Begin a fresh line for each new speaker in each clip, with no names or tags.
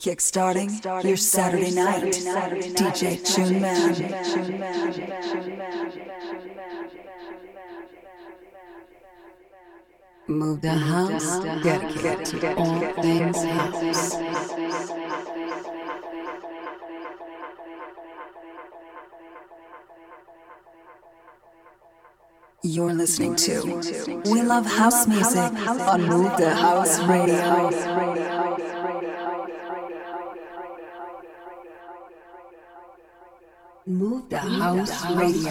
Kickstarting your Saturday night. DJ Tune Man. Move the house, dedicated to all things house. You're listening to We Love House Music on Move the House Radio. Move the house radio.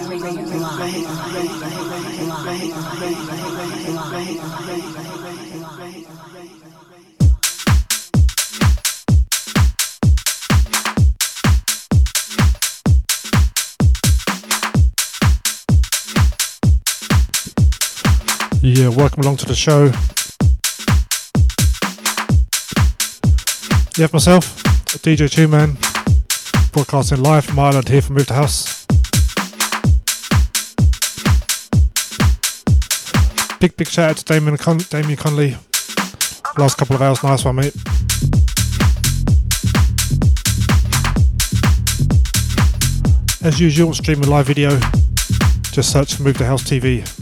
Yeah, welcome along to the show. You have myself, DJ Tune Man broadcasting live from Ireland here from Move the House. Big, big shout out to Damien, Con- Damien Conley. Last couple of hours, nice one, mate. As usual, streaming live video. Just search for Move the House TV.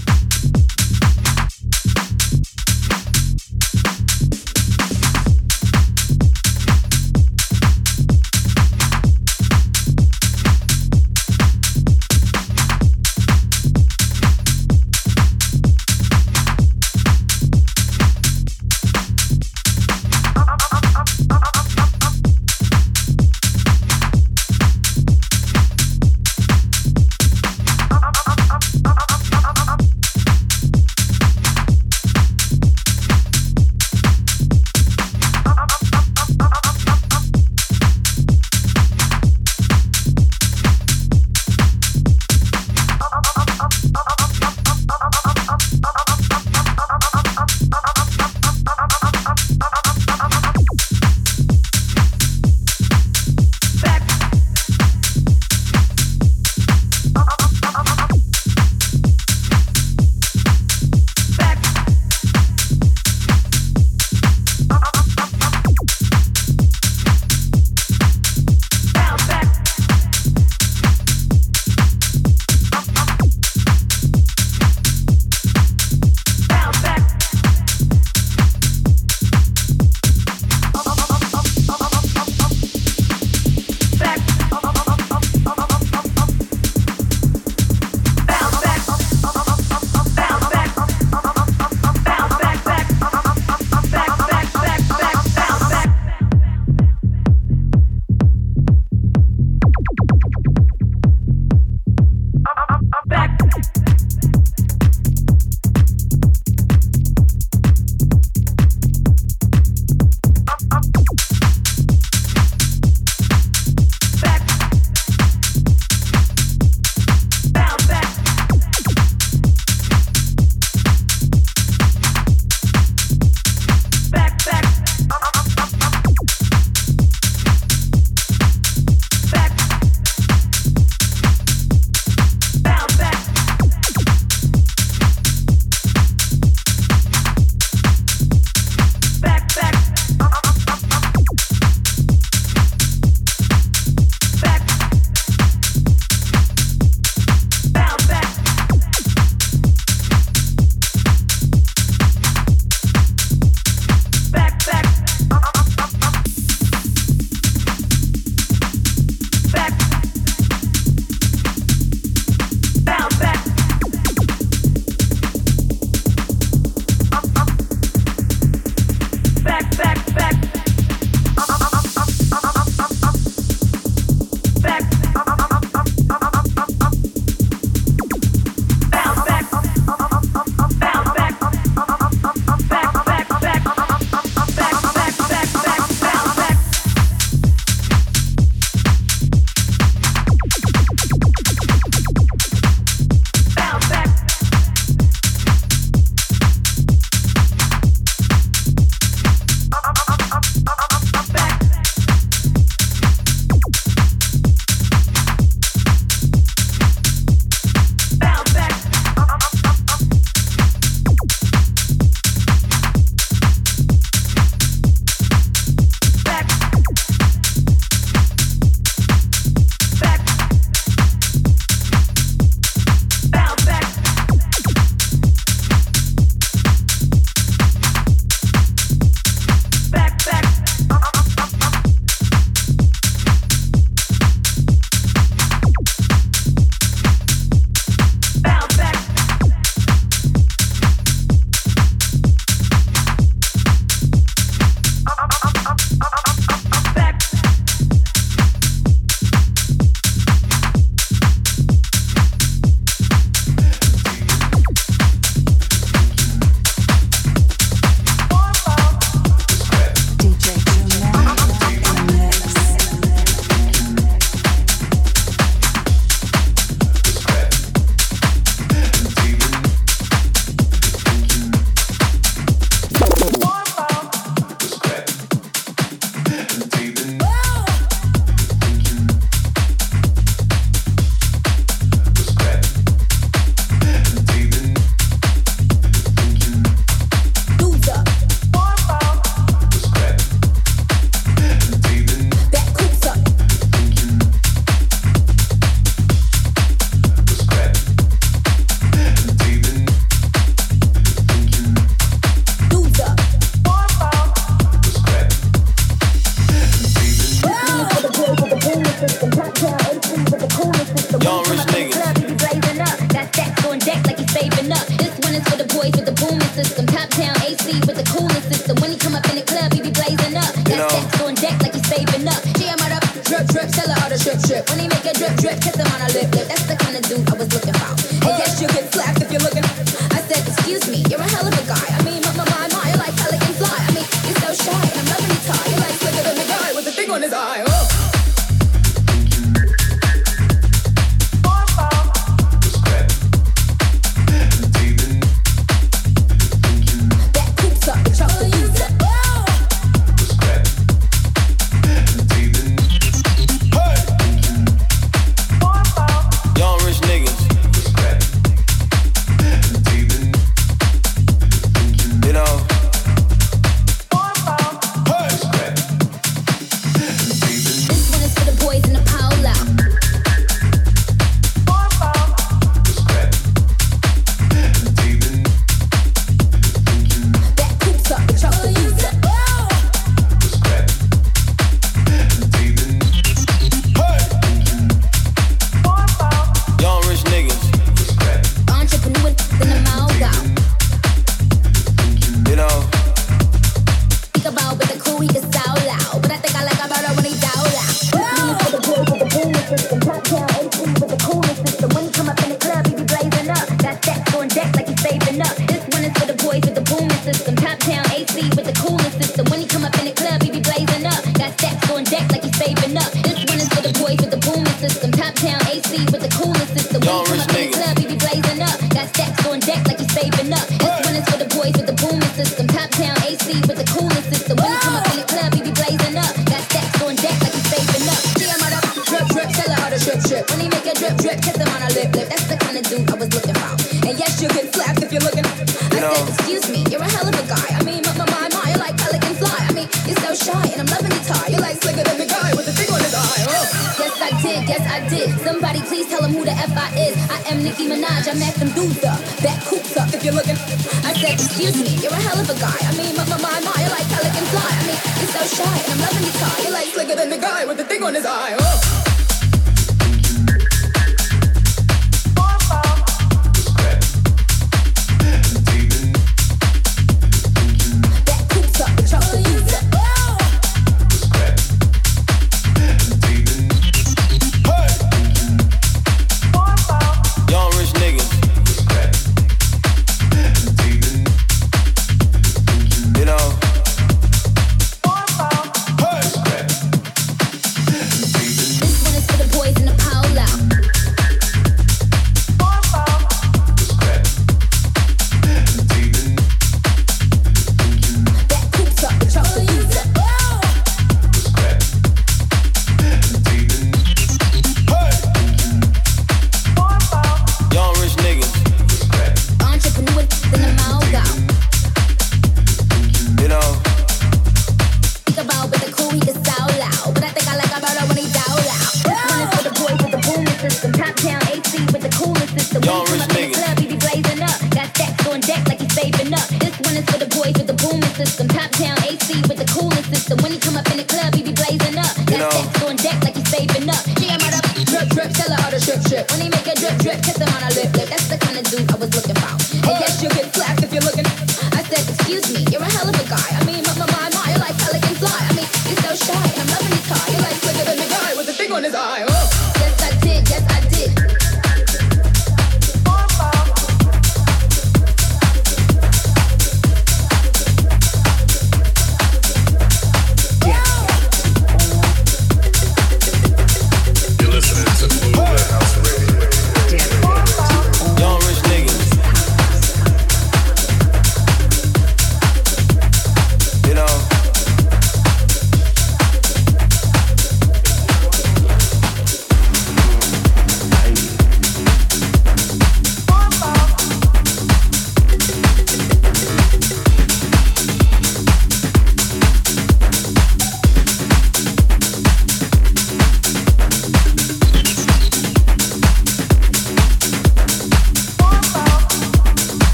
excuse me, you're a hell of a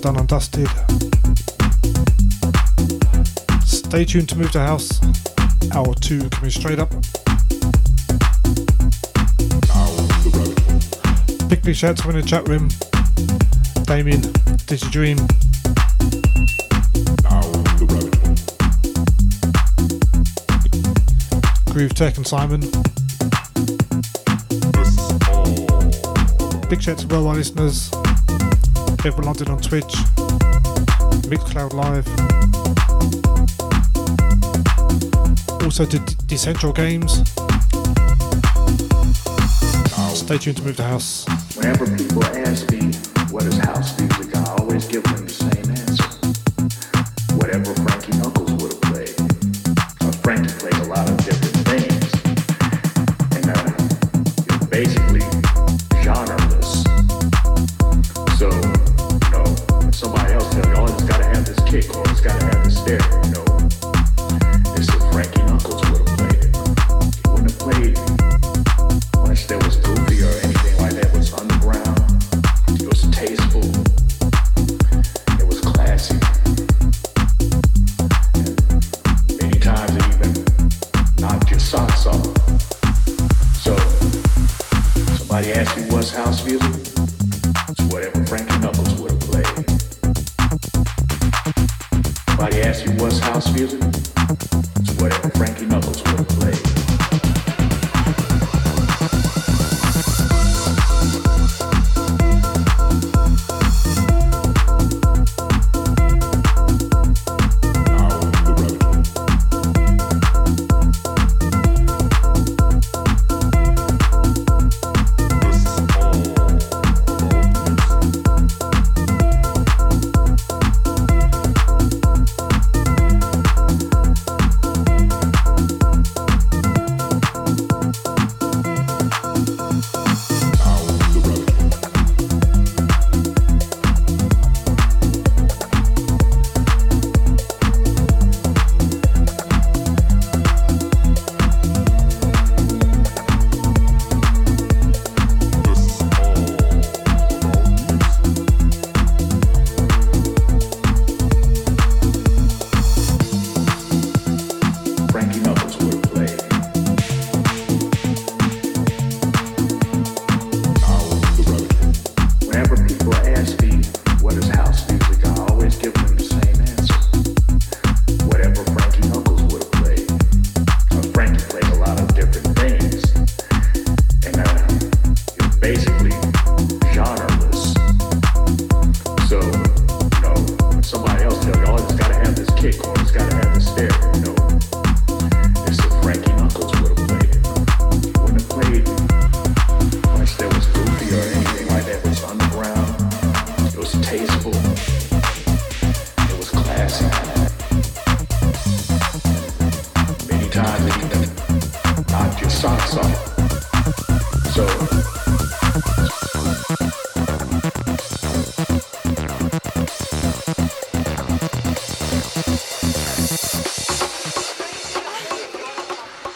Done on Dusted. Stay tuned to Move to House. Hour 2 coming straight up. Big big shout out to in the chat room. Damien, Digi Dream, Groove Tech and Simon. Big shout to all our listeners. Everyone London on Twitch, Mixcloud Live. Also to Decentral Games. Stay tuned to Move the House.
Whenever people ask me, what is house music?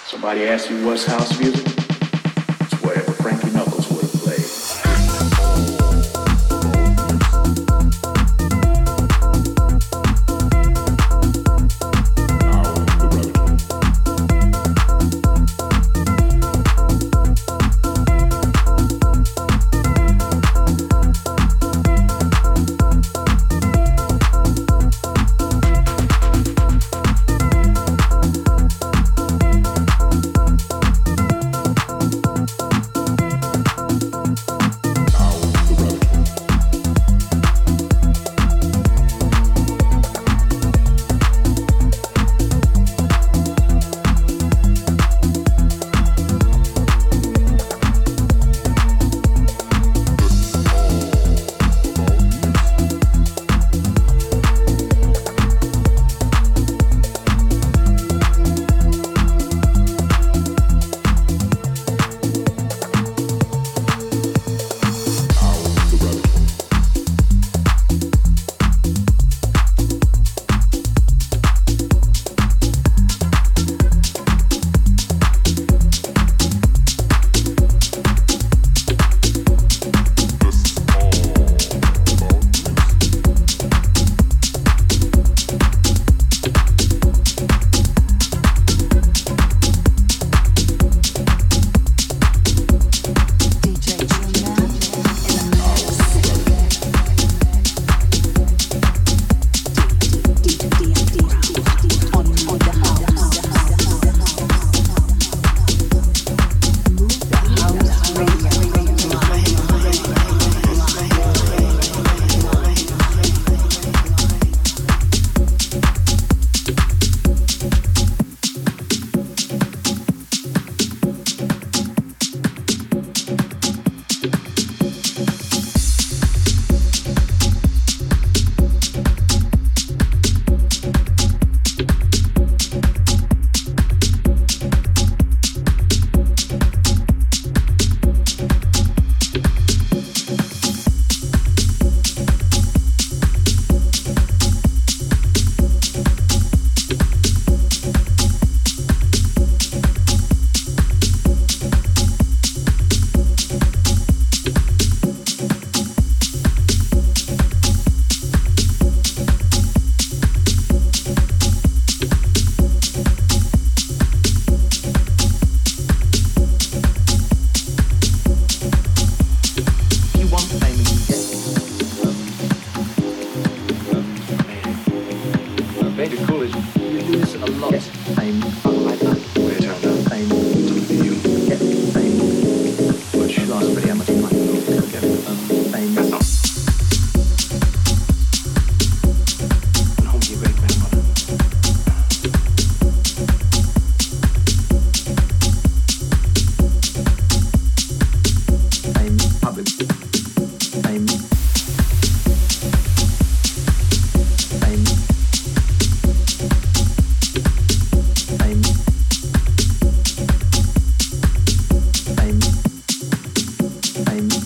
Somebody asked me what's house music?
Fame,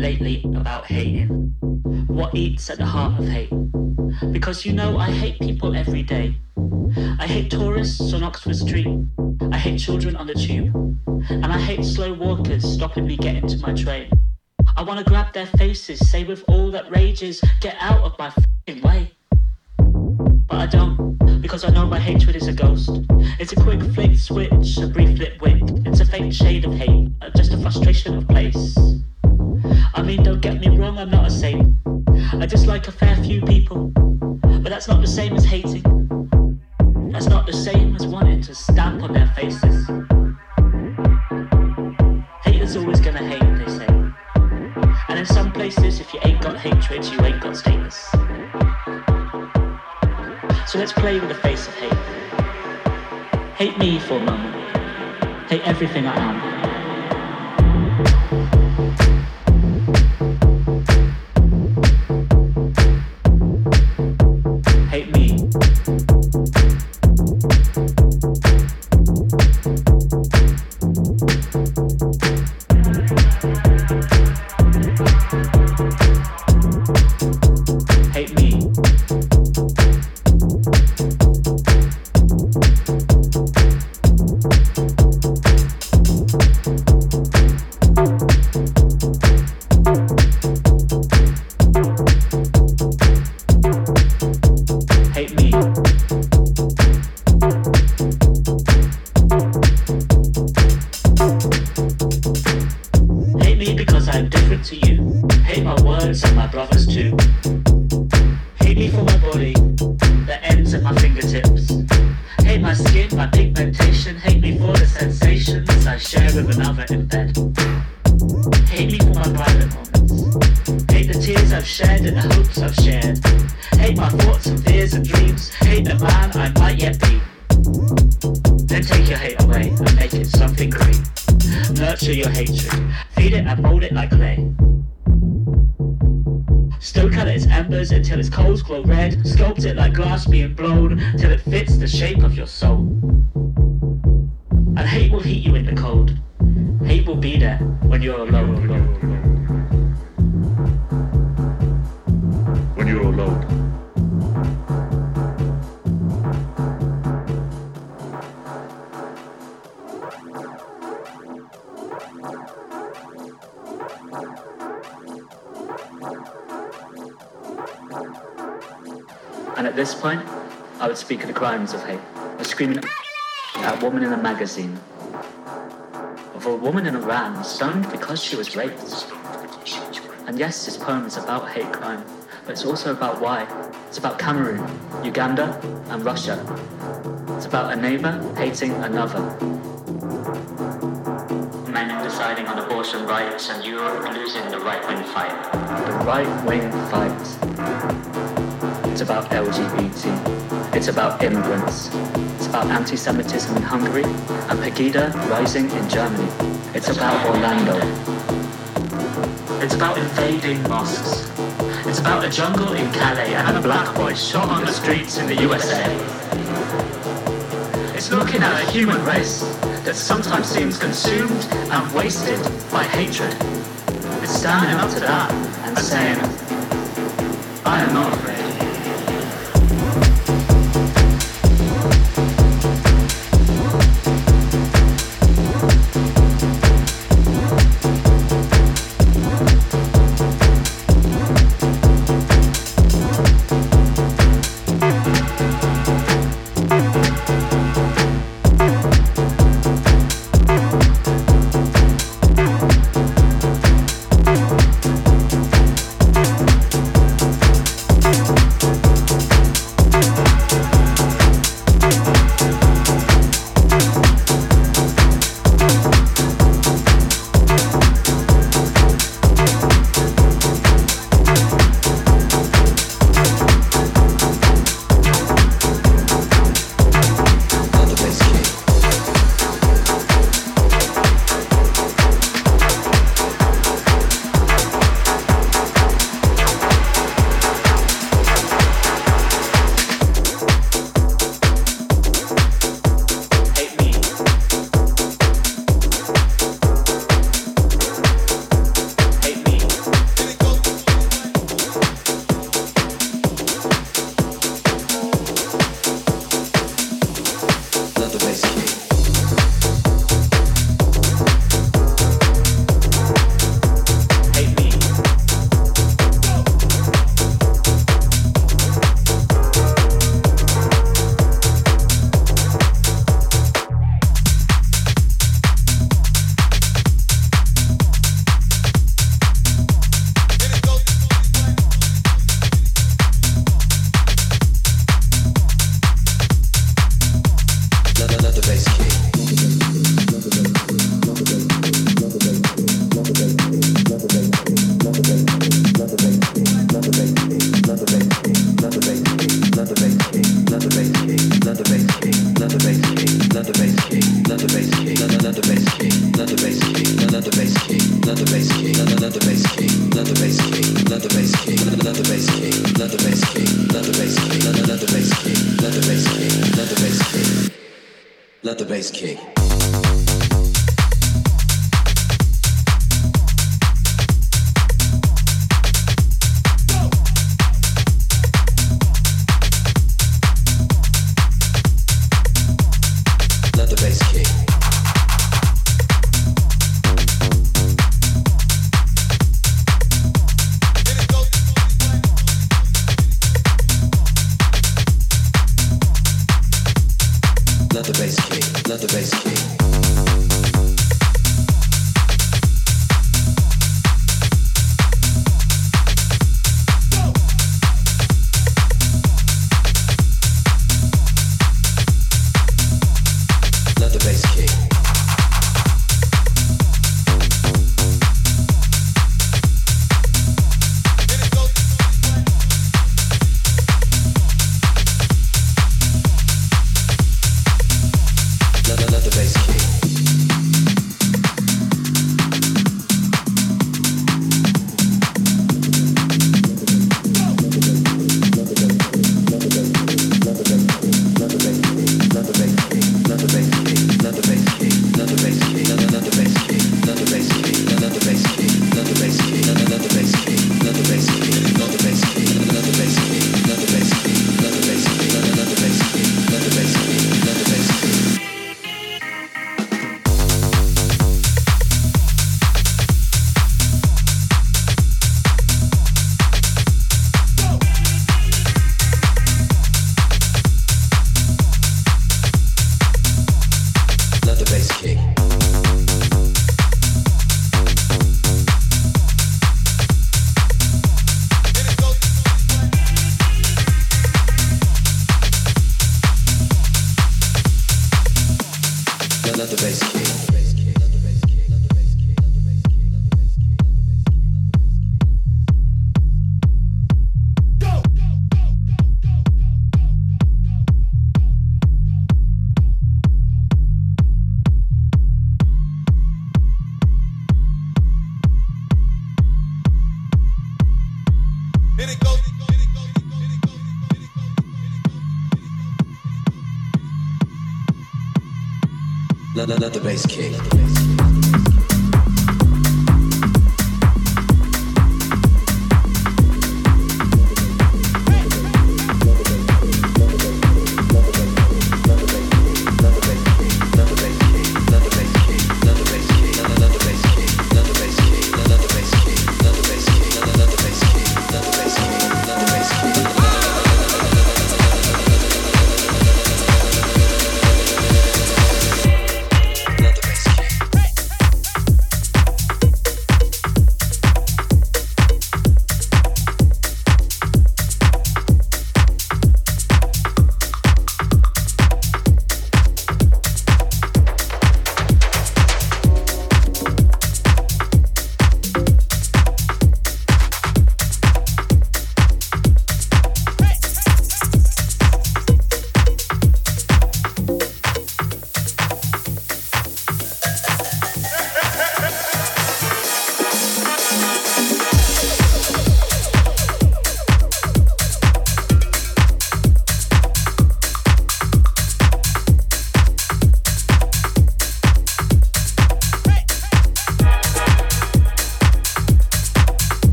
lately about hating. What eats at the heart of hate? Because you know, I hate people every day. I hate tourists on Oxford Street. I hate children on the tube. And I hate slow walkers stopping me getting to my train. I wanna grab their faces, say with all that rages, get out of my way. But I don't, because I know my hatred is a ghost. It's a quick flick switch, a brief lit wick. It's a faint shade of hate, just a frustration of place. I mean, don't get me wrong, I'm not a saint. I dislike a fair few people, but that's not the same as hating. That's not the same as wanting to stamp on their faces. Haters always gonna hate, they say. And in some places, if you ain't got hatred, you ain't got status. So let's play with the face of hate. Hate me for a moment. Hate everything I am. Magazine, of a woman in Iran stoned because she was raped. And yes, this poem is about hate crime, but it's also about why. It's about Cameroon, Uganda, and Russia. It's about a neighbor hating another. Men deciding on abortion rights and Europe losing the right wing fight. The right wing fight. It's about LGBT. It's about immigrants. About anti-Semitism in Hungary and Pegida rising in Germany. It's about Orlando. It's about invading mosques. It's about a jungle in Calais and a black boy shot on the streets in the USA. It's looking at a human race that sometimes seems consumed and wasted by hatred. It's standing up to that and saying, I am not afraid.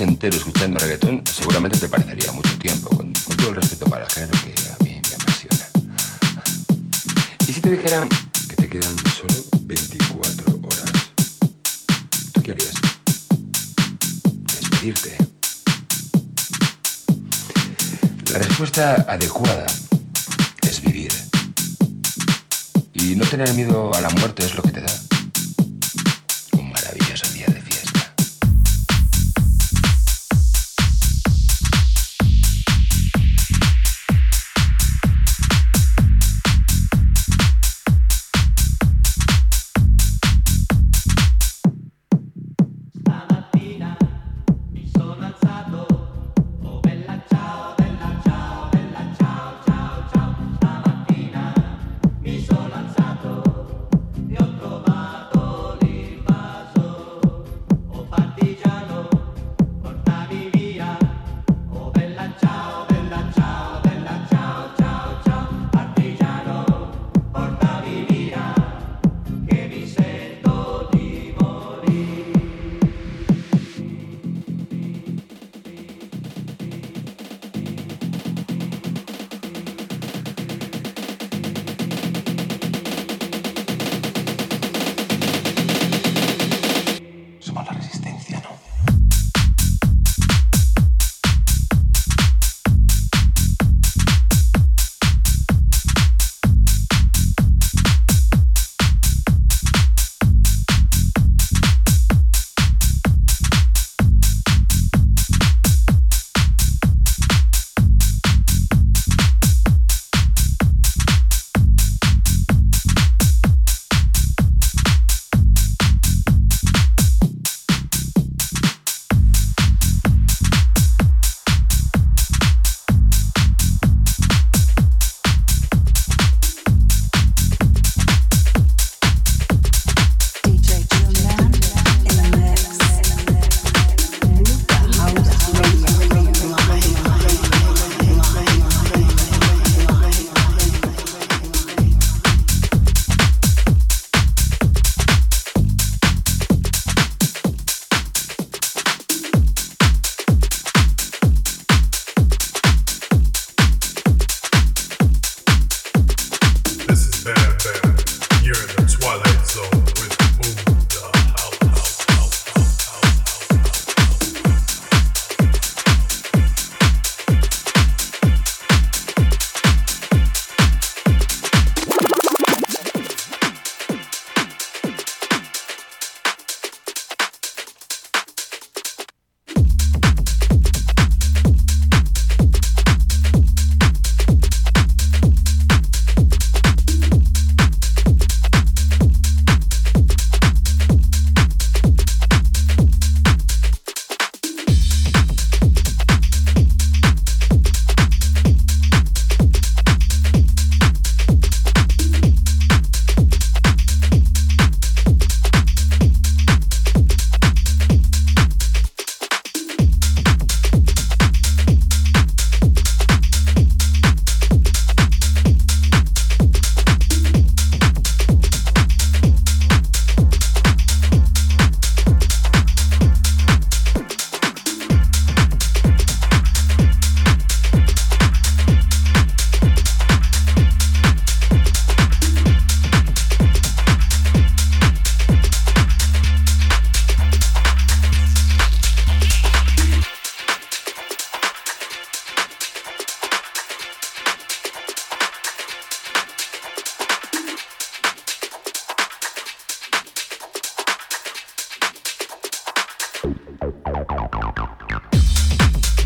enteros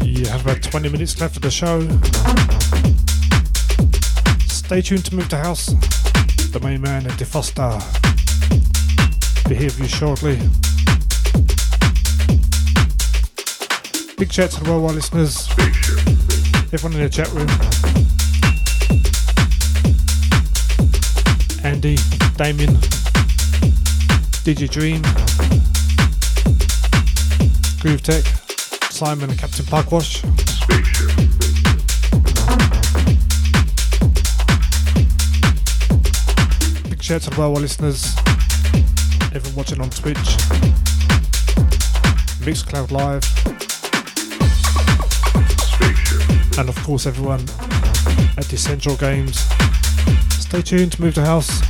You have about 20 minutes left of the show. Stay tuned to Move the House. The main man, Eddie Foster. Be here with you shortly. Big shout to the worldwide listeners. Everyone in the chat room. Andy, Damien, DJ Dream, Groove Tech, Simon and Captain Parkwash. Big shout to all our listeners. Everyone watching on Twitch, Mixcloud Live, and of course everyone at Decentral Games. Stay tuned to Move the House.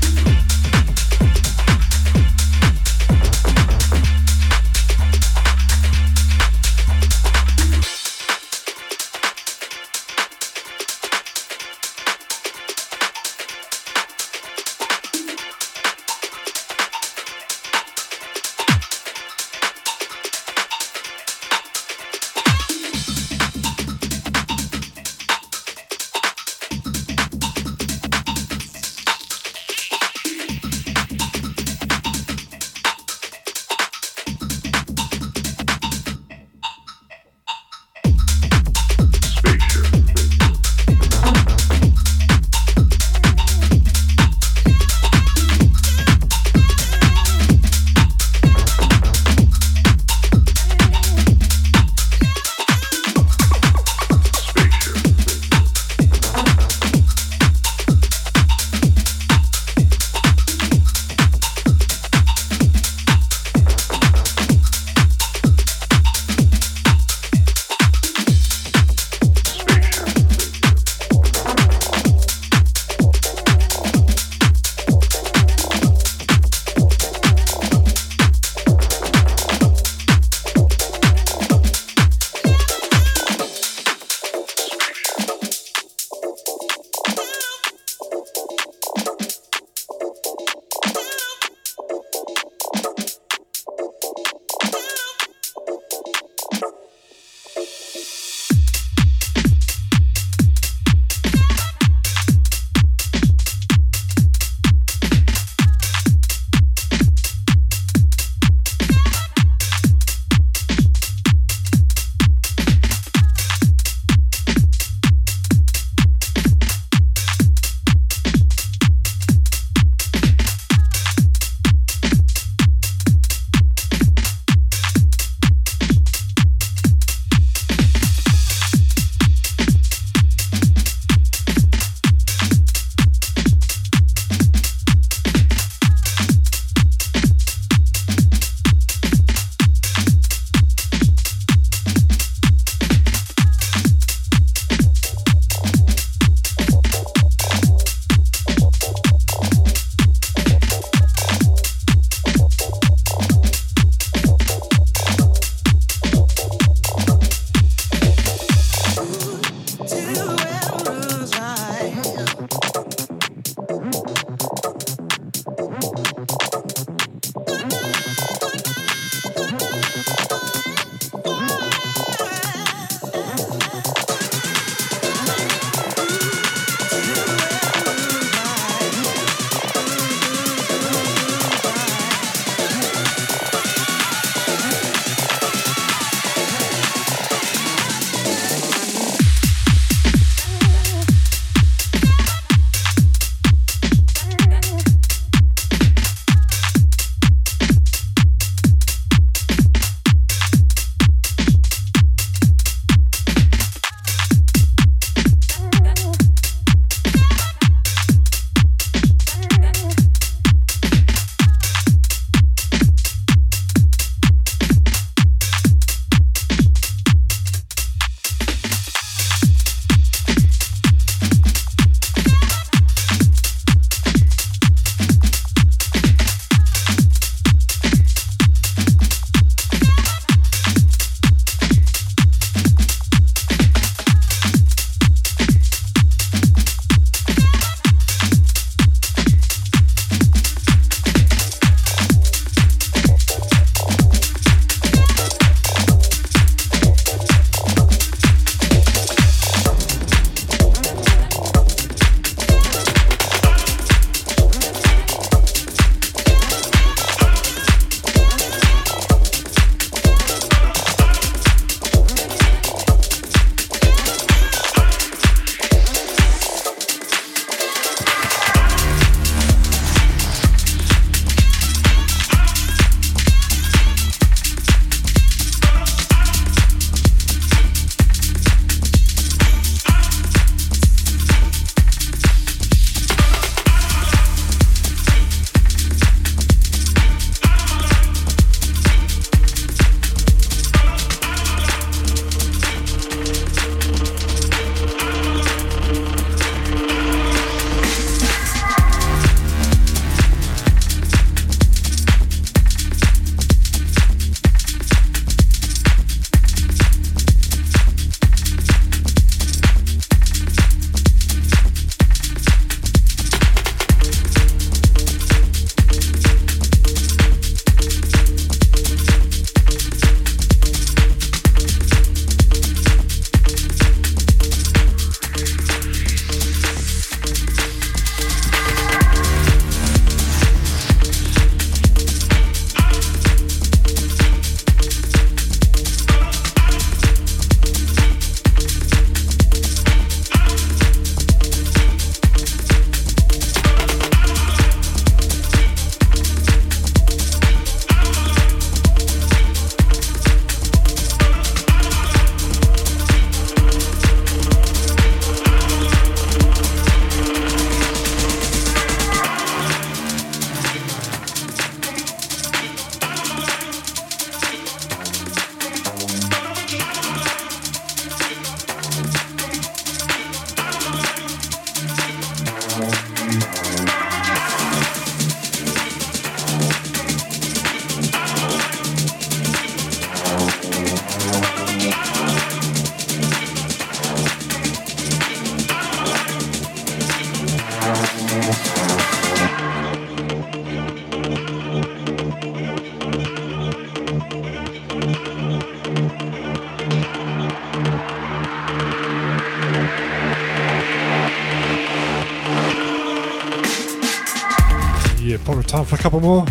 For a couple more.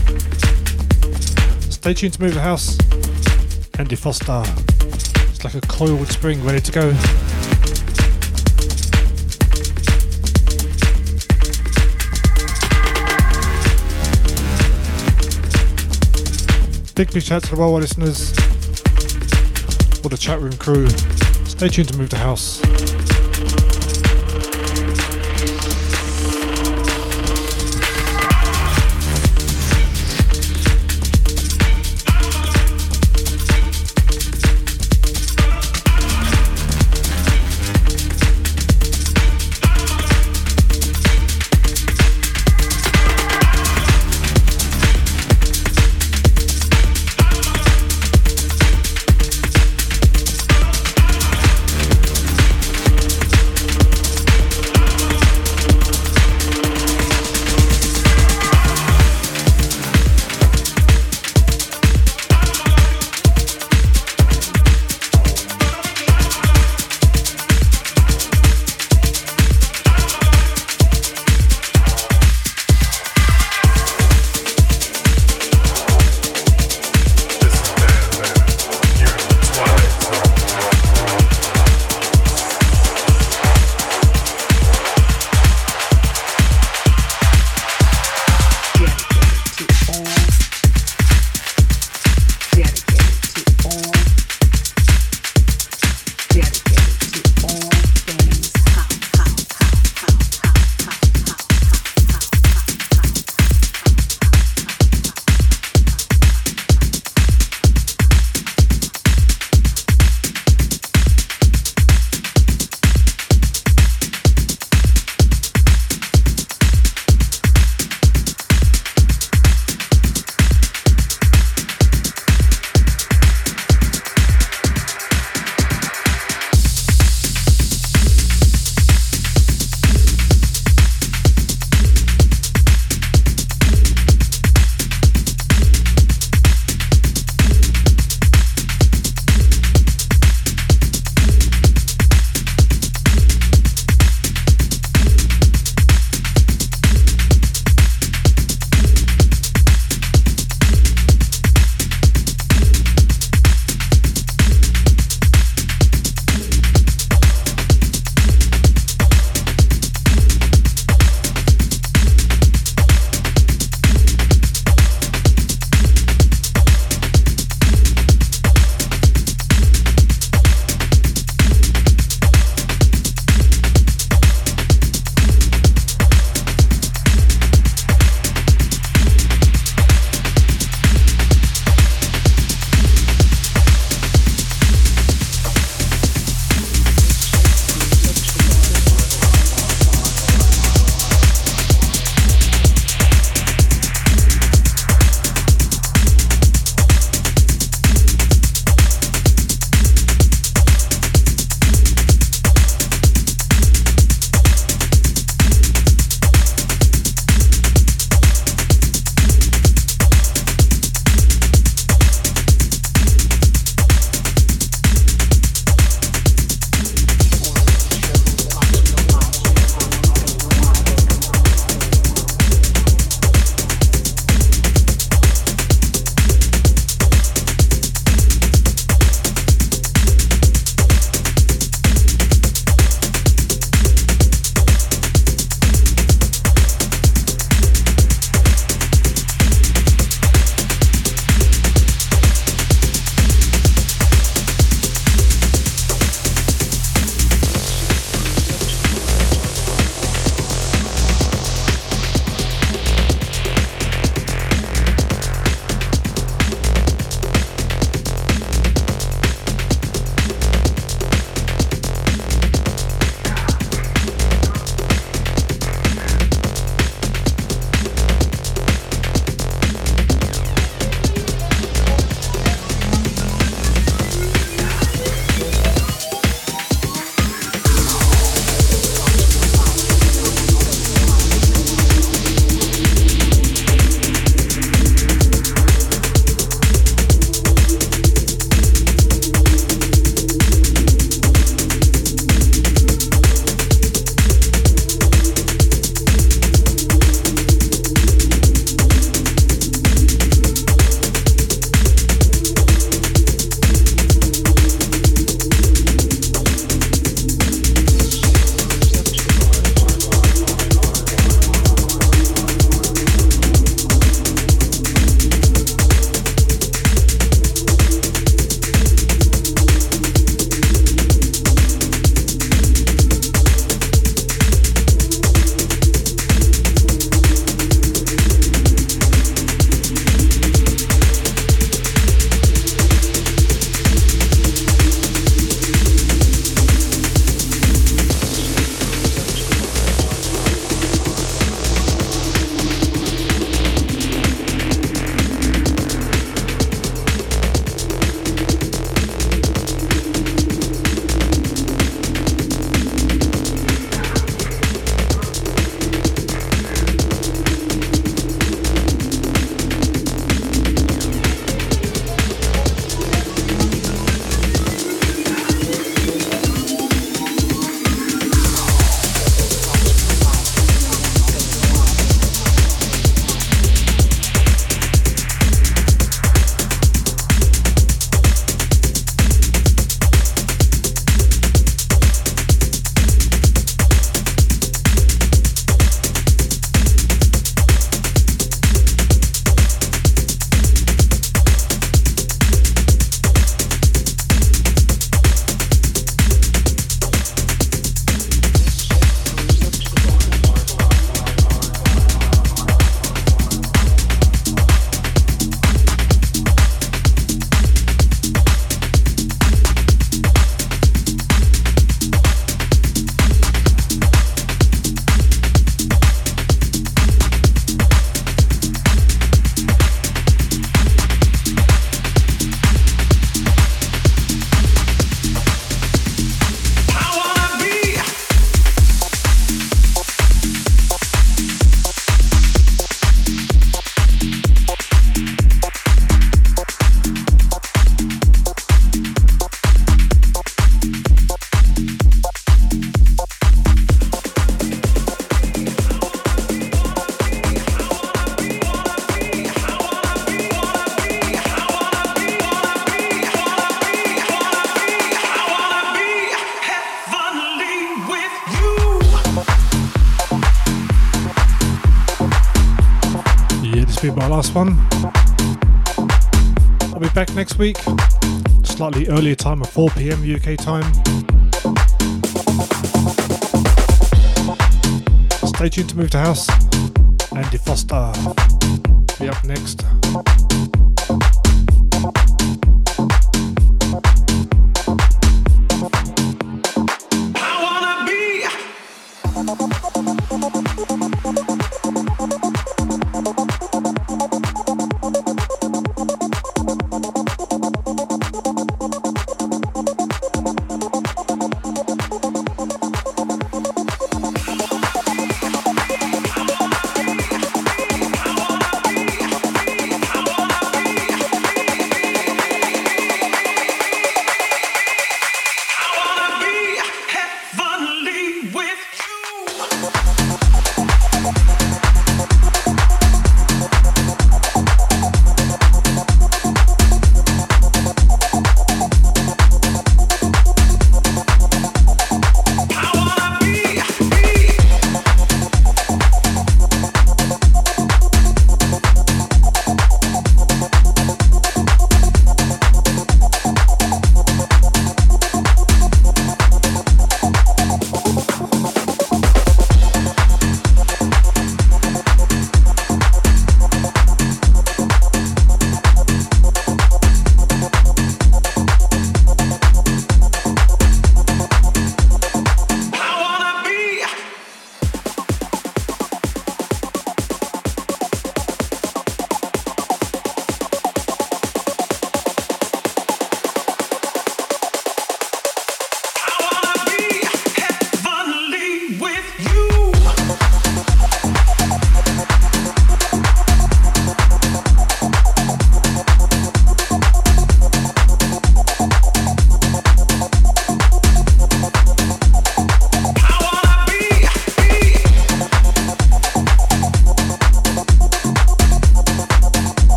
Stay tuned to Move the House. Andy Foster. It's like a coiled spring ready to go. Big big shout to the worldwide listeners, all the chat room crew. Stay tuned to Move the House.
Last one. I'll be back next week, slightly earlier time of 4 pm UK time. Stay tuned to Move to House. Andy Foster be up next.